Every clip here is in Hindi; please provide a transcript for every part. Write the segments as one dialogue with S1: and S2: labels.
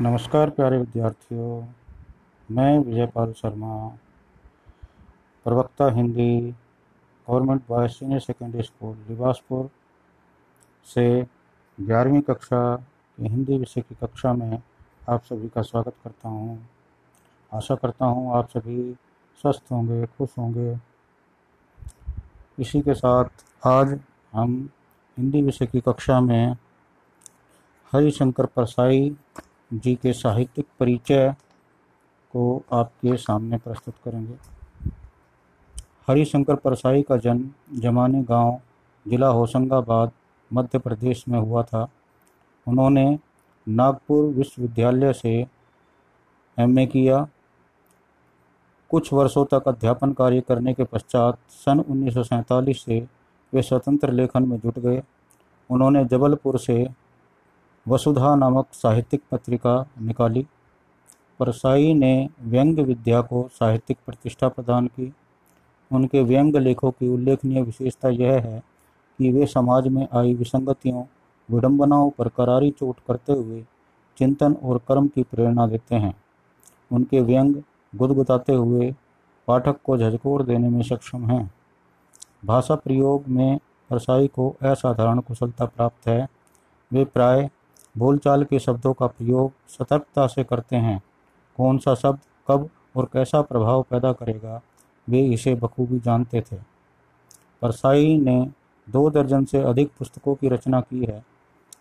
S1: नमस्कार प्यारे विद्यार्थियों, मैं विजयपाल शर्मा, प्रवक्ता Hindi, government boys senior secondary school, Libaspur से ग्यारहवीं कक्षा की हिंदी विषय की कक्षा में आप सभी का स्वागत करता हूँ। आशा करता हूँ आप सभी स्वस्थ होंगे, खुश होंगे इसी के साथ आज हम हिंदी विषय की कक्षा में हरिशंकर परसाई जी के साहित्यिक परिचय को आपके सामने प्रस्तुत करेंगे। हरिशंकर परसाई का जन्म जमाने गाँव, जिला होशंगाबाद, मध्य प्रदेश में हुआ था। उन्होंने नागपुर विश्वविद्यालय से एमए किया। कुछ वर्षों तक अध्यापन कार्य करने के पश्चात सन उन्नीस सौ सैंतालीस से वे स्वतंत्र लेखन में जुट गए। उन्होंने जबलपुर से वसुधा नामक साहित्यिक पत्रिका निकाली। परसाई ने व्यंग्य विद्या को साहित्यिक प्रतिष्ठा प्रदान की। उनके व्यंग्य लेखों की उल्लेखनीय विशेषता यह है कि वे समाज में आई विसंगतियों, विडंबनाओं पर करारी चोट करते हुए चिंतन और कर्म की प्रेरणा देते हैं। उनके व्यंग गुदगुदाते हुए पाठक को झकझोर देने में सक्षम हैं। भाषा प्रयोग में परसाई को असाधारण कुशलता प्राप्त है। वे प्राय बोलचाल के शब्दों का प्रयोग सतर्कता से करते हैं। कौन सा शब्द कब और कैसा प्रभाव पैदा करेगा, वे इसे बखूबी जानते थे। परसाई ने दो दर्जन से अधिक पुस्तकों की रचना की है,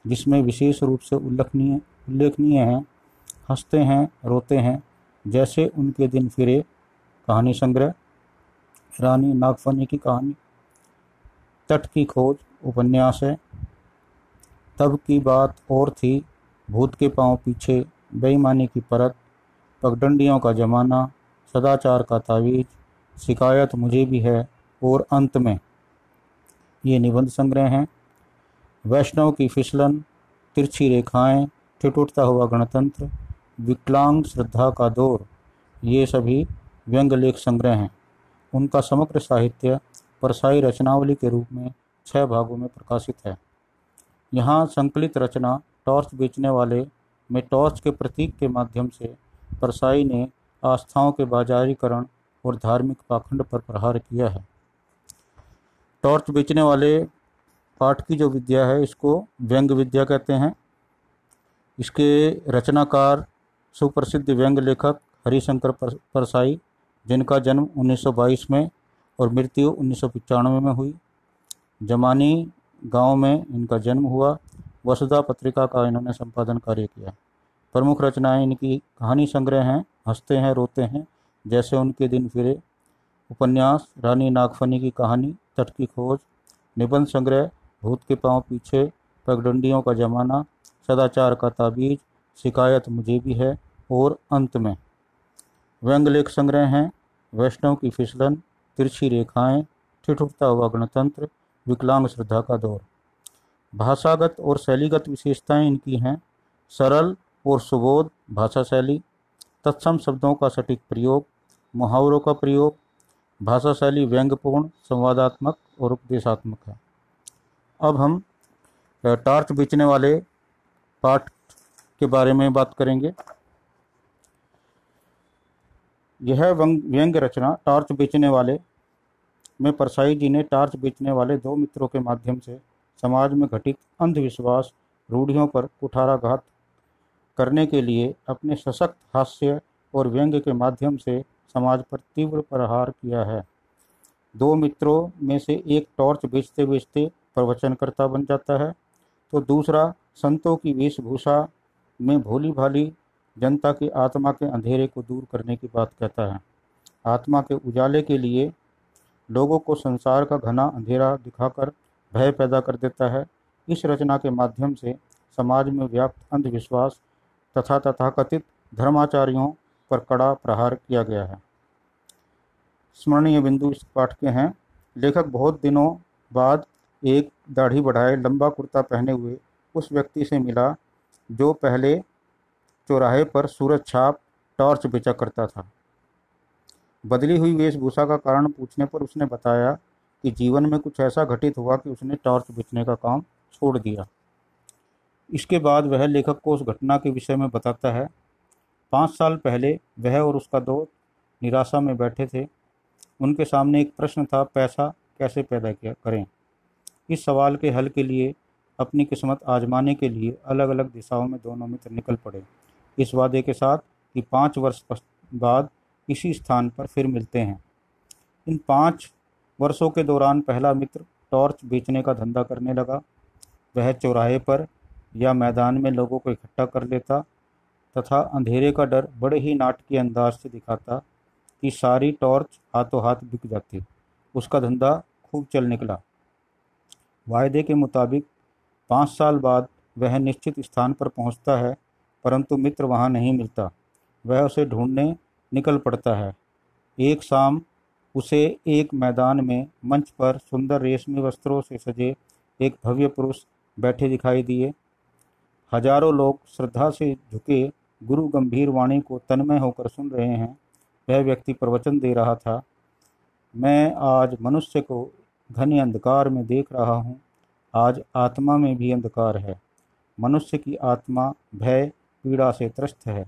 S1: जिसमें विशेष रूप से उल्लेखनीय उल्लेखनीय हैं। हँसते हैं, रोते हैं, जैसे उनके दिन फिरे, कहानी संग्रह, रानी नागफनी की कहानी, तट की खोज, उपन्यास है। तब की बात और थी। भूत के पाँव पीछे बेईमानी की परत, पगडंडियों का जमाना, सदाचार का तावीज, शिकायत मुझे भी है और अंत में। ये निबंध संग्रह हैं। वैष्णव की फिसलन, तिरछी रेखाएँ, ठिठुरता हुआ गणतंत्र, विकलांग श्रद्धा का दौर, ये सभी व्यंग लेख संग्रह हैं। उनका समग्र साहित्य परसाई रचनावली के रूप में छह भागों में प्रकाशित है। यहाँ संकलित रचना टॉर्च बेचने वाले में टॉर्च के प्रतीक के माध्यम से परसाई ने आस्थाओं के बाजारीकरण और धार्मिक पाखंड पर प्रहार किया है। टॉर्च बेचने वाले पाठ की जो विद्या है, इसको व्यंग विद्या कहते हैं। इसके रचनाकार सुप्रसिद्ध व्यंग लेखक हरिशंकर परसाई, जिनका जन्म 1922 में और मृत्यु उन्नीस सौ पंचानवे में हुई। जमानी गाँव में इनका जन्म हुआ, वसुधा पत्रिका का इन्होंने संपादन कार्य किया। प्रमुख रचनाएँ इनकी कहानी संग्रह हैं, हँसते हैं, रोते हैं, जैसे उनके दिन फिरे। उपन्यास, रानी नागफनी की कहानी, तट की खोज, निबंध संग्रह, भूत के पाँव पीछे पगडंडियों का जमाना, सदाचार का ताबीज, शिकायत मुझे भी है, और अंत में। व्यंग लेख संग्रह हैं, वैष्णव की फिसलन, तिरछी रेखाएँ, ठिठुरता हुआ गणतंत्र विकलांग श्रद्धा का दौर। भाषागत और शैलीगत विशेषताएँ इनकी हैं। सरल और सुबोध भाषा शैली, तत्सम शब्दों का सटीक प्रयोग, मुहावरों का प्रयोग, भाषा शैली व्यंग्यपूर्ण, संवादात्मक और उपदेशात्मक है। अब हम टार्च बेचने वाले पाठ के बारे में बात करेंगे। यह व्यंग्य रचना टार्च बेचने वाले में परसाई जी ने टार्च बेचने वाले दो मित्रों के माध्यम से समाज में घटित अंधविश्वास, रूढ़ियों पर कुठाराघात करने के लिए अपने सशक्त हास्य और व्यंग्य के माध्यम से समाज पर तीव्र प्रहार किया है। दो मित्रों में से एक टॉर्च बेचते बेचते प्रवचनकर्ता बन जाता है। तो दूसरा, संतों की वेशभूषा में भोली भाली जनता की आत्मा के अंधेरे को दूर करने की बात कहता है। आत्मा के उजाले के लिए लोगों को संसार का घना अंधेरा दिखाकर भय पैदा कर देता है। इस रचना के माध्यम से समाज में व्याप्त अंधविश्वास तथा तथाकथित धर्माचार्यों पर कड़ा प्रहार किया गया है। स्मरणीय बिंदु इस पाठ के हैं। लेखक बहुत दिनों बाद एक दाढ़ी बढ़ाए, लंबा कुर्ता पहने हुए उस व्यक्ति से मिला, जो पहले चौराहे पर सूरज छाप, टॉर्च बेचा करता था। बदली हुई वेशभूषा का कारण पूछने पर उसने बताया कि जीवन में कुछ ऐसा घटित हुआ कि उसने टॉर्च बेचने का काम छोड़ दिया। इसके बाद वह लेखक को उस घटना के विषय में बताता है। पाँच साल पहले वह और उसका दोस्त निराशा में बैठे थे। उनके सामने एक प्रश्न था, पैसा कैसे पैदा किया करें? इस सवाल के हल के लिए, अपनी किस्मत आजमाने के लिए अलग अलग दिशाओं में दोनों मित्र निकल पड़े। इस वादे के साथ कि पाँच वर्ष बाद इसी स्थान पर फिर मिलते हैं। इन पाँच वर्षों के दौरान पहला मित्र टॉर्च बेचने का धंधा करने लगा। वह चौराहे पर या मैदान में लोगों को इकट्ठा कर लेता तथा अंधेरे का डर बड़े ही नाटकीय अंदाज से दिखाता कि सारी टॉर्च हाथों हाथ बिक जाती। उसका धंधा खूब चल निकला। वायदे के मुताबिक पाँच साल बाद वह निश्चित स्थान पर पहुँचता है, परंतु मित्र वहाँ नहीं मिलता। वह उसे ढूँढने निकल पड़ता है। एक शाम उसे एक मैदान में मंच पर सुंदर रेशमी वस्त्रों से सजे एक भव्य पुरुष बैठे दिखाई दिए। हज़ारों लोग श्रद्धा से झुके गुरु गंभीर वाणी को तन्मय होकर सुन रहे हैं। वह व्यक्ति प्रवचन दे रहा था, मैं आज मनुष्य को घने अंधकार में देख रहा हूँ। आज आत्मा में भी अंधकार है। मनुष्य की आत्मा भय, पीड़ा से त्रस्त है।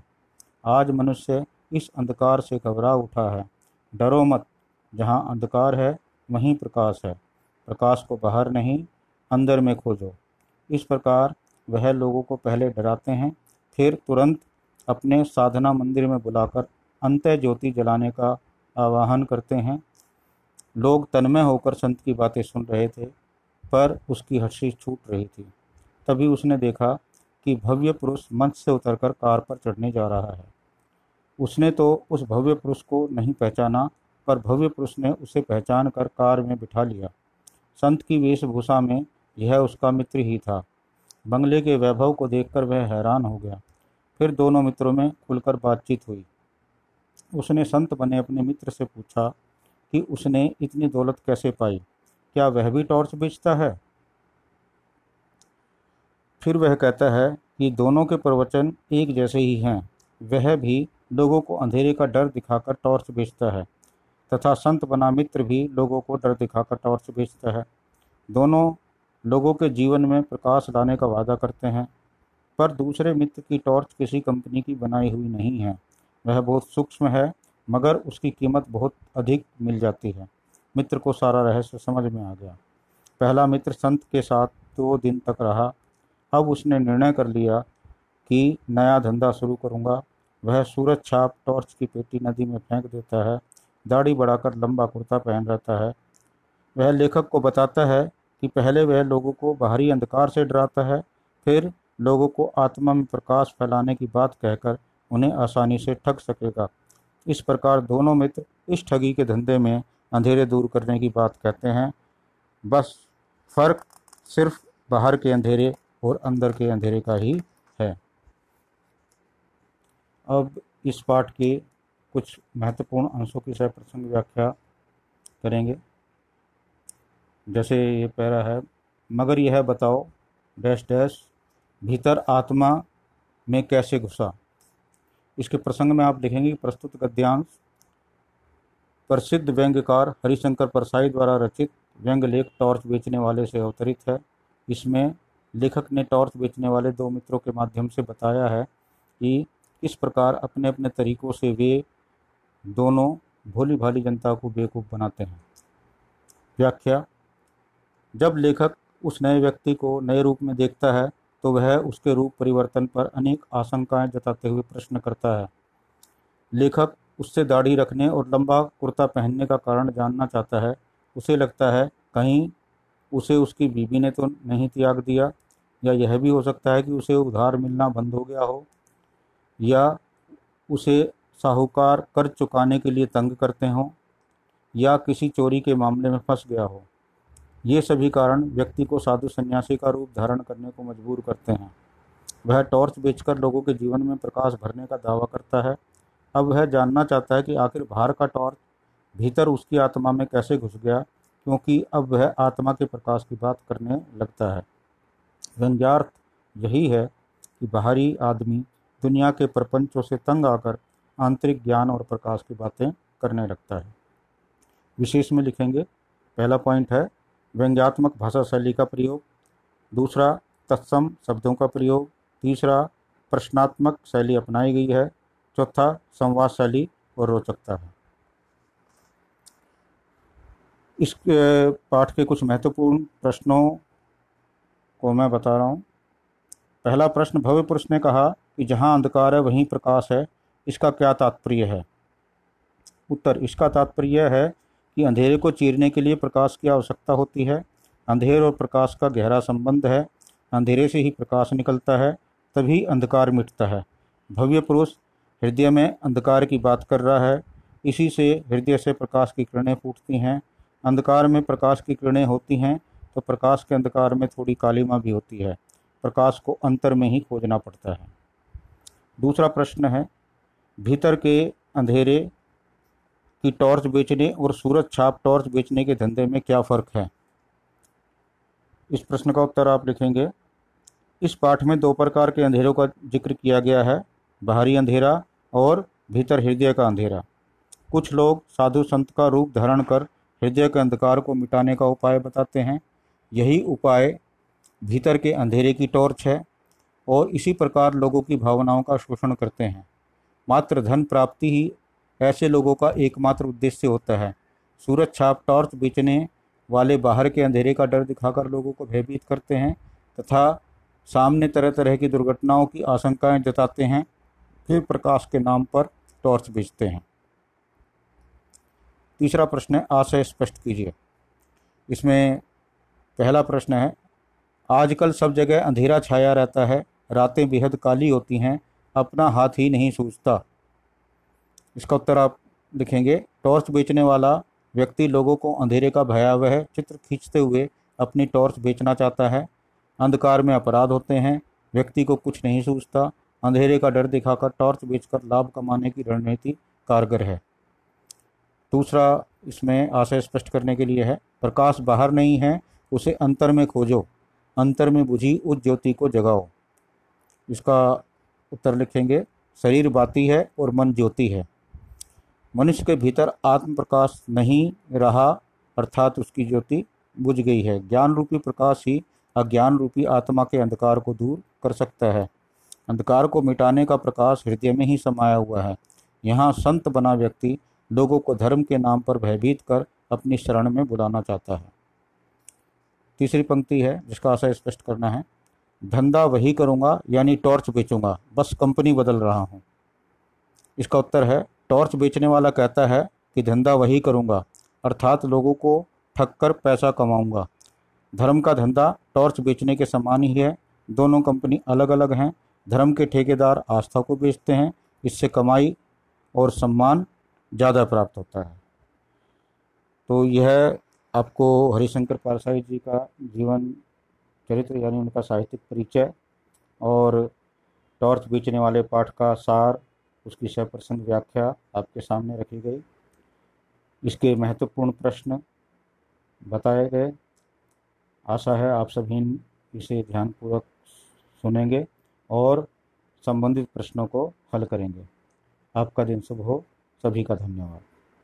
S1: आज मनुष्य इस अंधकार से घबरा उठा है। डरो मत। जहाँ अंधकार है, वहीं प्रकाश है। प्रकाश को बाहर नहीं, अंदर में खोजो। इस प्रकार वह लोगों को पहले डराते हैं, फिर तुरंत अपने साधना मंदिर में बुलाकर अंत ज्योति जलाने का आवाहन करते हैं। लोग तन्मय होकर संत की बातें सुन रहे थे, पर उसकी हर्षी छूट रही थी। तभी उसने देखा कि भव्य पुरुष मंच से उतरकर कार पर चढ़ने जा रहा है। उसने तो उस भव्य पुरुष को नहीं पहचाना, पर भव्य पुरुष ने उसे पहचान कर कार में बिठा लिया। संत की वेशभूषा में यह उसका मित्र ही था। बंगले के वैभव को देखकर वह हैरान हो गया। फिर दोनों मित्रों में खुलकर बातचीत हुई। उसने संत बने अपने मित्र से पूछा कि उसने इतनी दौलत कैसे पाई? क्या वह भी टॉर्च बेचता है? फिर वह कहता है कि दोनों के प्रवचन एक जैसे ही हैं, वह भी लोगों को अंधेरे का डर दिखाकर टॉर्च बेचता है, तथा संत बना मित्र भी लोगों को डर दिखाकर टॉर्च बेचता है। दोनों लोगों के जीवन में प्रकाश लाने का वादा करते हैं, पर दूसरे मित्र की टॉर्च किसी कंपनी की बनाई हुई नहीं है। वह बहुत सूक्ष्म है, मगर उसकी कीमत बहुत अधिक मिल जाती है। मित्र को सारा रहस्य समझ में आ गया। पहला मित्र संत के साथ दो दिन तक रहा। अब उसने निर्णय कर लिया कि नया धंधा शुरू करूँगा। वह सूरज छाप टॉर्च की पेटी नदी में फेंक देता है, दाढ़ी बढ़ाकर लंबा कुर्ता पहन रहता है। वह लेखक को बताता है कि पहले वह लोगों को बाहरी अंधकार से डराता है, फिर लोगों को आत्मा में प्रकाश फैलाने की बात कहकर उन्हें आसानी से ठग सकेगा। इस प्रकार दोनों मित्र इस ठगी के धंधे में अंधेरे दूर करने की बात कहते हैं। बस, फ़र्क सिर्फ़ बाहर के अंधेरे और अंदर के अंधेरे का ही है। अब इस पाठ के कुछ महत्वपूर्ण अंशों की सह प्रसंग व्याख्या करेंगे। जैसे ये पैरा है, मगर यह बताओ, डैश डैश, भीतर आत्मा में कैसे घुसा? इसके प्रसंग में आप देखेंगे प्रस्तुत गद्यांश प्रसिद्ध व्यंग्यकार हरिशंकर परसाई द्वारा रचित व्यंग लेख टॉर्च बेचने वाले से अवतरित है। इसमें लेखक ने टॉर्च बेचने वाले दो मित्रों के माध्यम से बताया है कि किस प्रकार अपने अपने तरीकों से वे दोनों भोली भाली जनता को बेवकूफ़ बनाते हैं। व्याख्या, जब लेखक उस नए व्यक्ति को नए रूप में देखता है तो वह उसके रूप परिवर्तन पर अनेक आशंकाएँ जताते हुए प्रश्न करता है। लेखक उससे दाढ़ी रखने और लंबा कुर्ता पहनने का कारण जानना चाहता है। उसे लगता है कहीं उसे उसकी बीवी ने तो नहीं त्याग दिया, या यह भी हो सकता है कि उसे उधार मिलना बंद हो गया हो। या उसे साहूकार कर्ज चुकाने के लिए तंग करते हों, या किसी चोरी के मामले में फंस गया हो। ये सभी कारण व्यक्ति को साधु सन्यासी का रूप धारण करने को मजबूर करते हैं। वह टॉर्च बेचकर लोगों के जीवन में प्रकाश भरने का दावा करता है। अब वह जानना चाहता है कि आखिर बाहर का टॉर्च भीतर उसकी आत्मा में कैसे घुस गया, क्योंकि अब वह आत्मा के प्रकाश की बात करने लगता है। व्यंग्यार्थ यही है कि बाहरी आदमी दुनिया के प्रपंचों से तंग आकर आंतरिक ज्ञान और प्रकाश की बातें करने लगता है। विशेष में लिखेंगे, पहला पॉइंट है, व्यंग्यात्मक भाषा शैली का प्रयोग, दूसरा, तत्सम शब्दों का प्रयोग, तीसरा, प्रश्नात्मक शैली अपनाई गई है, चौथा, संवाद शैली और रोचकता है। इस पाठ के कुछ महत्वपूर्ण प्रश्नों को मैं बता रहा हूँ। पहला प्रश्न, भव्य पुरुष ने कहा कि जहाँ अंधकार है, वहीं प्रकाश है, इसका क्या तात्पर्य है? उत्तर, इसका तात्पर्य है कि अंधेरे को चीरने के लिए प्रकाश की आवश्यकता होती है। अंधेर और प्रकाश का गहरा संबंध है। अंधेरे से ही प्रकाश निकलता है, तभी अंधकार मिटता है। भव्य पुरुष हृदय में अंधकार की बात कर रहा है। इसी से हृदय से प्रकाश की किरणें फूटती हैं। अंधकार में प्रकाश की किरणें होती हैं तो प्रकाश के अंधकार में थोड़ी कालीमा भी होती है। प्रकाश को अंतर में ही खोजना पड़ता है। दूसरा प्रश्न है, भीतर के अंधेरे की टॉर्च बेचने और सूरज छाप टॉर्च बेचने के धंधे में क्या फ़र्क है? इस प्रश्न का उत्तर आप लिखेंगे, इस पाठ में दो प्रकार के अंधेरों का ज़िक्र किया गया है, बाहरी अंधेरा और भीतर हृदय का अंधेरा। कुछ लोग साधु संत का रूप धारण कर हृदय के अंधकार को मिटाने का उपाय बताते हैं। यही उपाय भीतर के अंधेरे की टॉर्च है। और इसी प्रकार लोगों की भावनाओं का शोषण करते हैं। मात्र धन प्राप्ति ही ऐसे लोगों का एकमात्र उद्देश्य होता है। सूरज छाप टॉर्च बेचने वाले बाहर के अंधेरे का डर दिखाकर लोगों को भयभीत करते हैं तथा सामने तरह तरह की दुर्घटनाओं की आशंकाएँ जताते हैं, फिर प्रकाश के नाम पर टॉर्च बेचते हैं। तीसरा प्रश्न है, आशय स्पष्ट कीजिए। इसमें पहला प्रश्न है, आजकल सब जगह अंधेरा छाया रहता है रातें बेहद काली होती हैं, अपना हाथ ही नहीं सूझता। इसका उत्तर आप लिखेंगे, टॉर्च बेचने वाला व्यक्ति लोगों को अंधेरे का भयावह चित्र खींचते हुए अपनी टॉर्च बेचना चाहता है। अंधकार में अपराध होते हैं, व्यक्ति को कुछ नहीं सूझता। अंधेरे का डर दिखाकर टॉर्च बेचकर लाभ कमाने की रणनीति कारगर है। दूसरा इसमें आशय स्पष्ट करने के लिए है, प्रकाश बाहर नहीं है, उसे अंतर में खोजो। अंतर में बुझी उस ज्योति को जगाओ। इसका उत्तर लिखेंगे, शरीर बाती है और मन ज्योति है। मनुष्य के भीतर आत्म प्रकाश नहीं रहा, अर्थात उसकी ज्योति बुझ गई है। ज्ञान रूपी प्रकाश ही अज्ञान रूपी आत्मा के अंधकार को दूर कर सकता है। अंधकार को मिटाने का प्रकाश हृदय में ही समाया हुआ है। यहाँ संत बना व्यक्ति लोगों को धर्म के नाम पर भयभीत कर अपनी शरण में बुलाना चाहता है। तीसरी पंक्ति है, जिसका आशय स्पष्ट करना है। धंधा वही करूँगा, यानी टॉर्च बेचूँगा। बस कंपनी बदल रहा हूँ। इसका उत्तर है, टॉर्च बेचने वाला कहता है कि धंधा वही करूँगा, अर्थात लोगों को ठग कर पैसा कमाऊँगा। धर्म का धंधा टॉर्च बेचने के समान ही है। दोनों कंपनी अलग अलग हैं। धर्म के ठेकेदार आस्था को बेचते हैं। इससे कमाई और सम्मान ज़्यादा प्राप्त होता है। तो यह आपको हरिशंकर पारसाई जी का जीवन चरित्र यानी उनका साहित्यिक परिचय और टॉर्च बेचने वाले पाठ का सार, उसकी सप्रसंग व्याख्या आपके सामने रखी गई। इसके महत्वपूर्ण प्रश्न बताए गए। आशा है आप सभी इसे ध्यानपूर्वक सुनेंगे और संबंधित प्रश्नों को हल करेंगे। आपका दिन शुभ हो। सभी का धन्यवाद।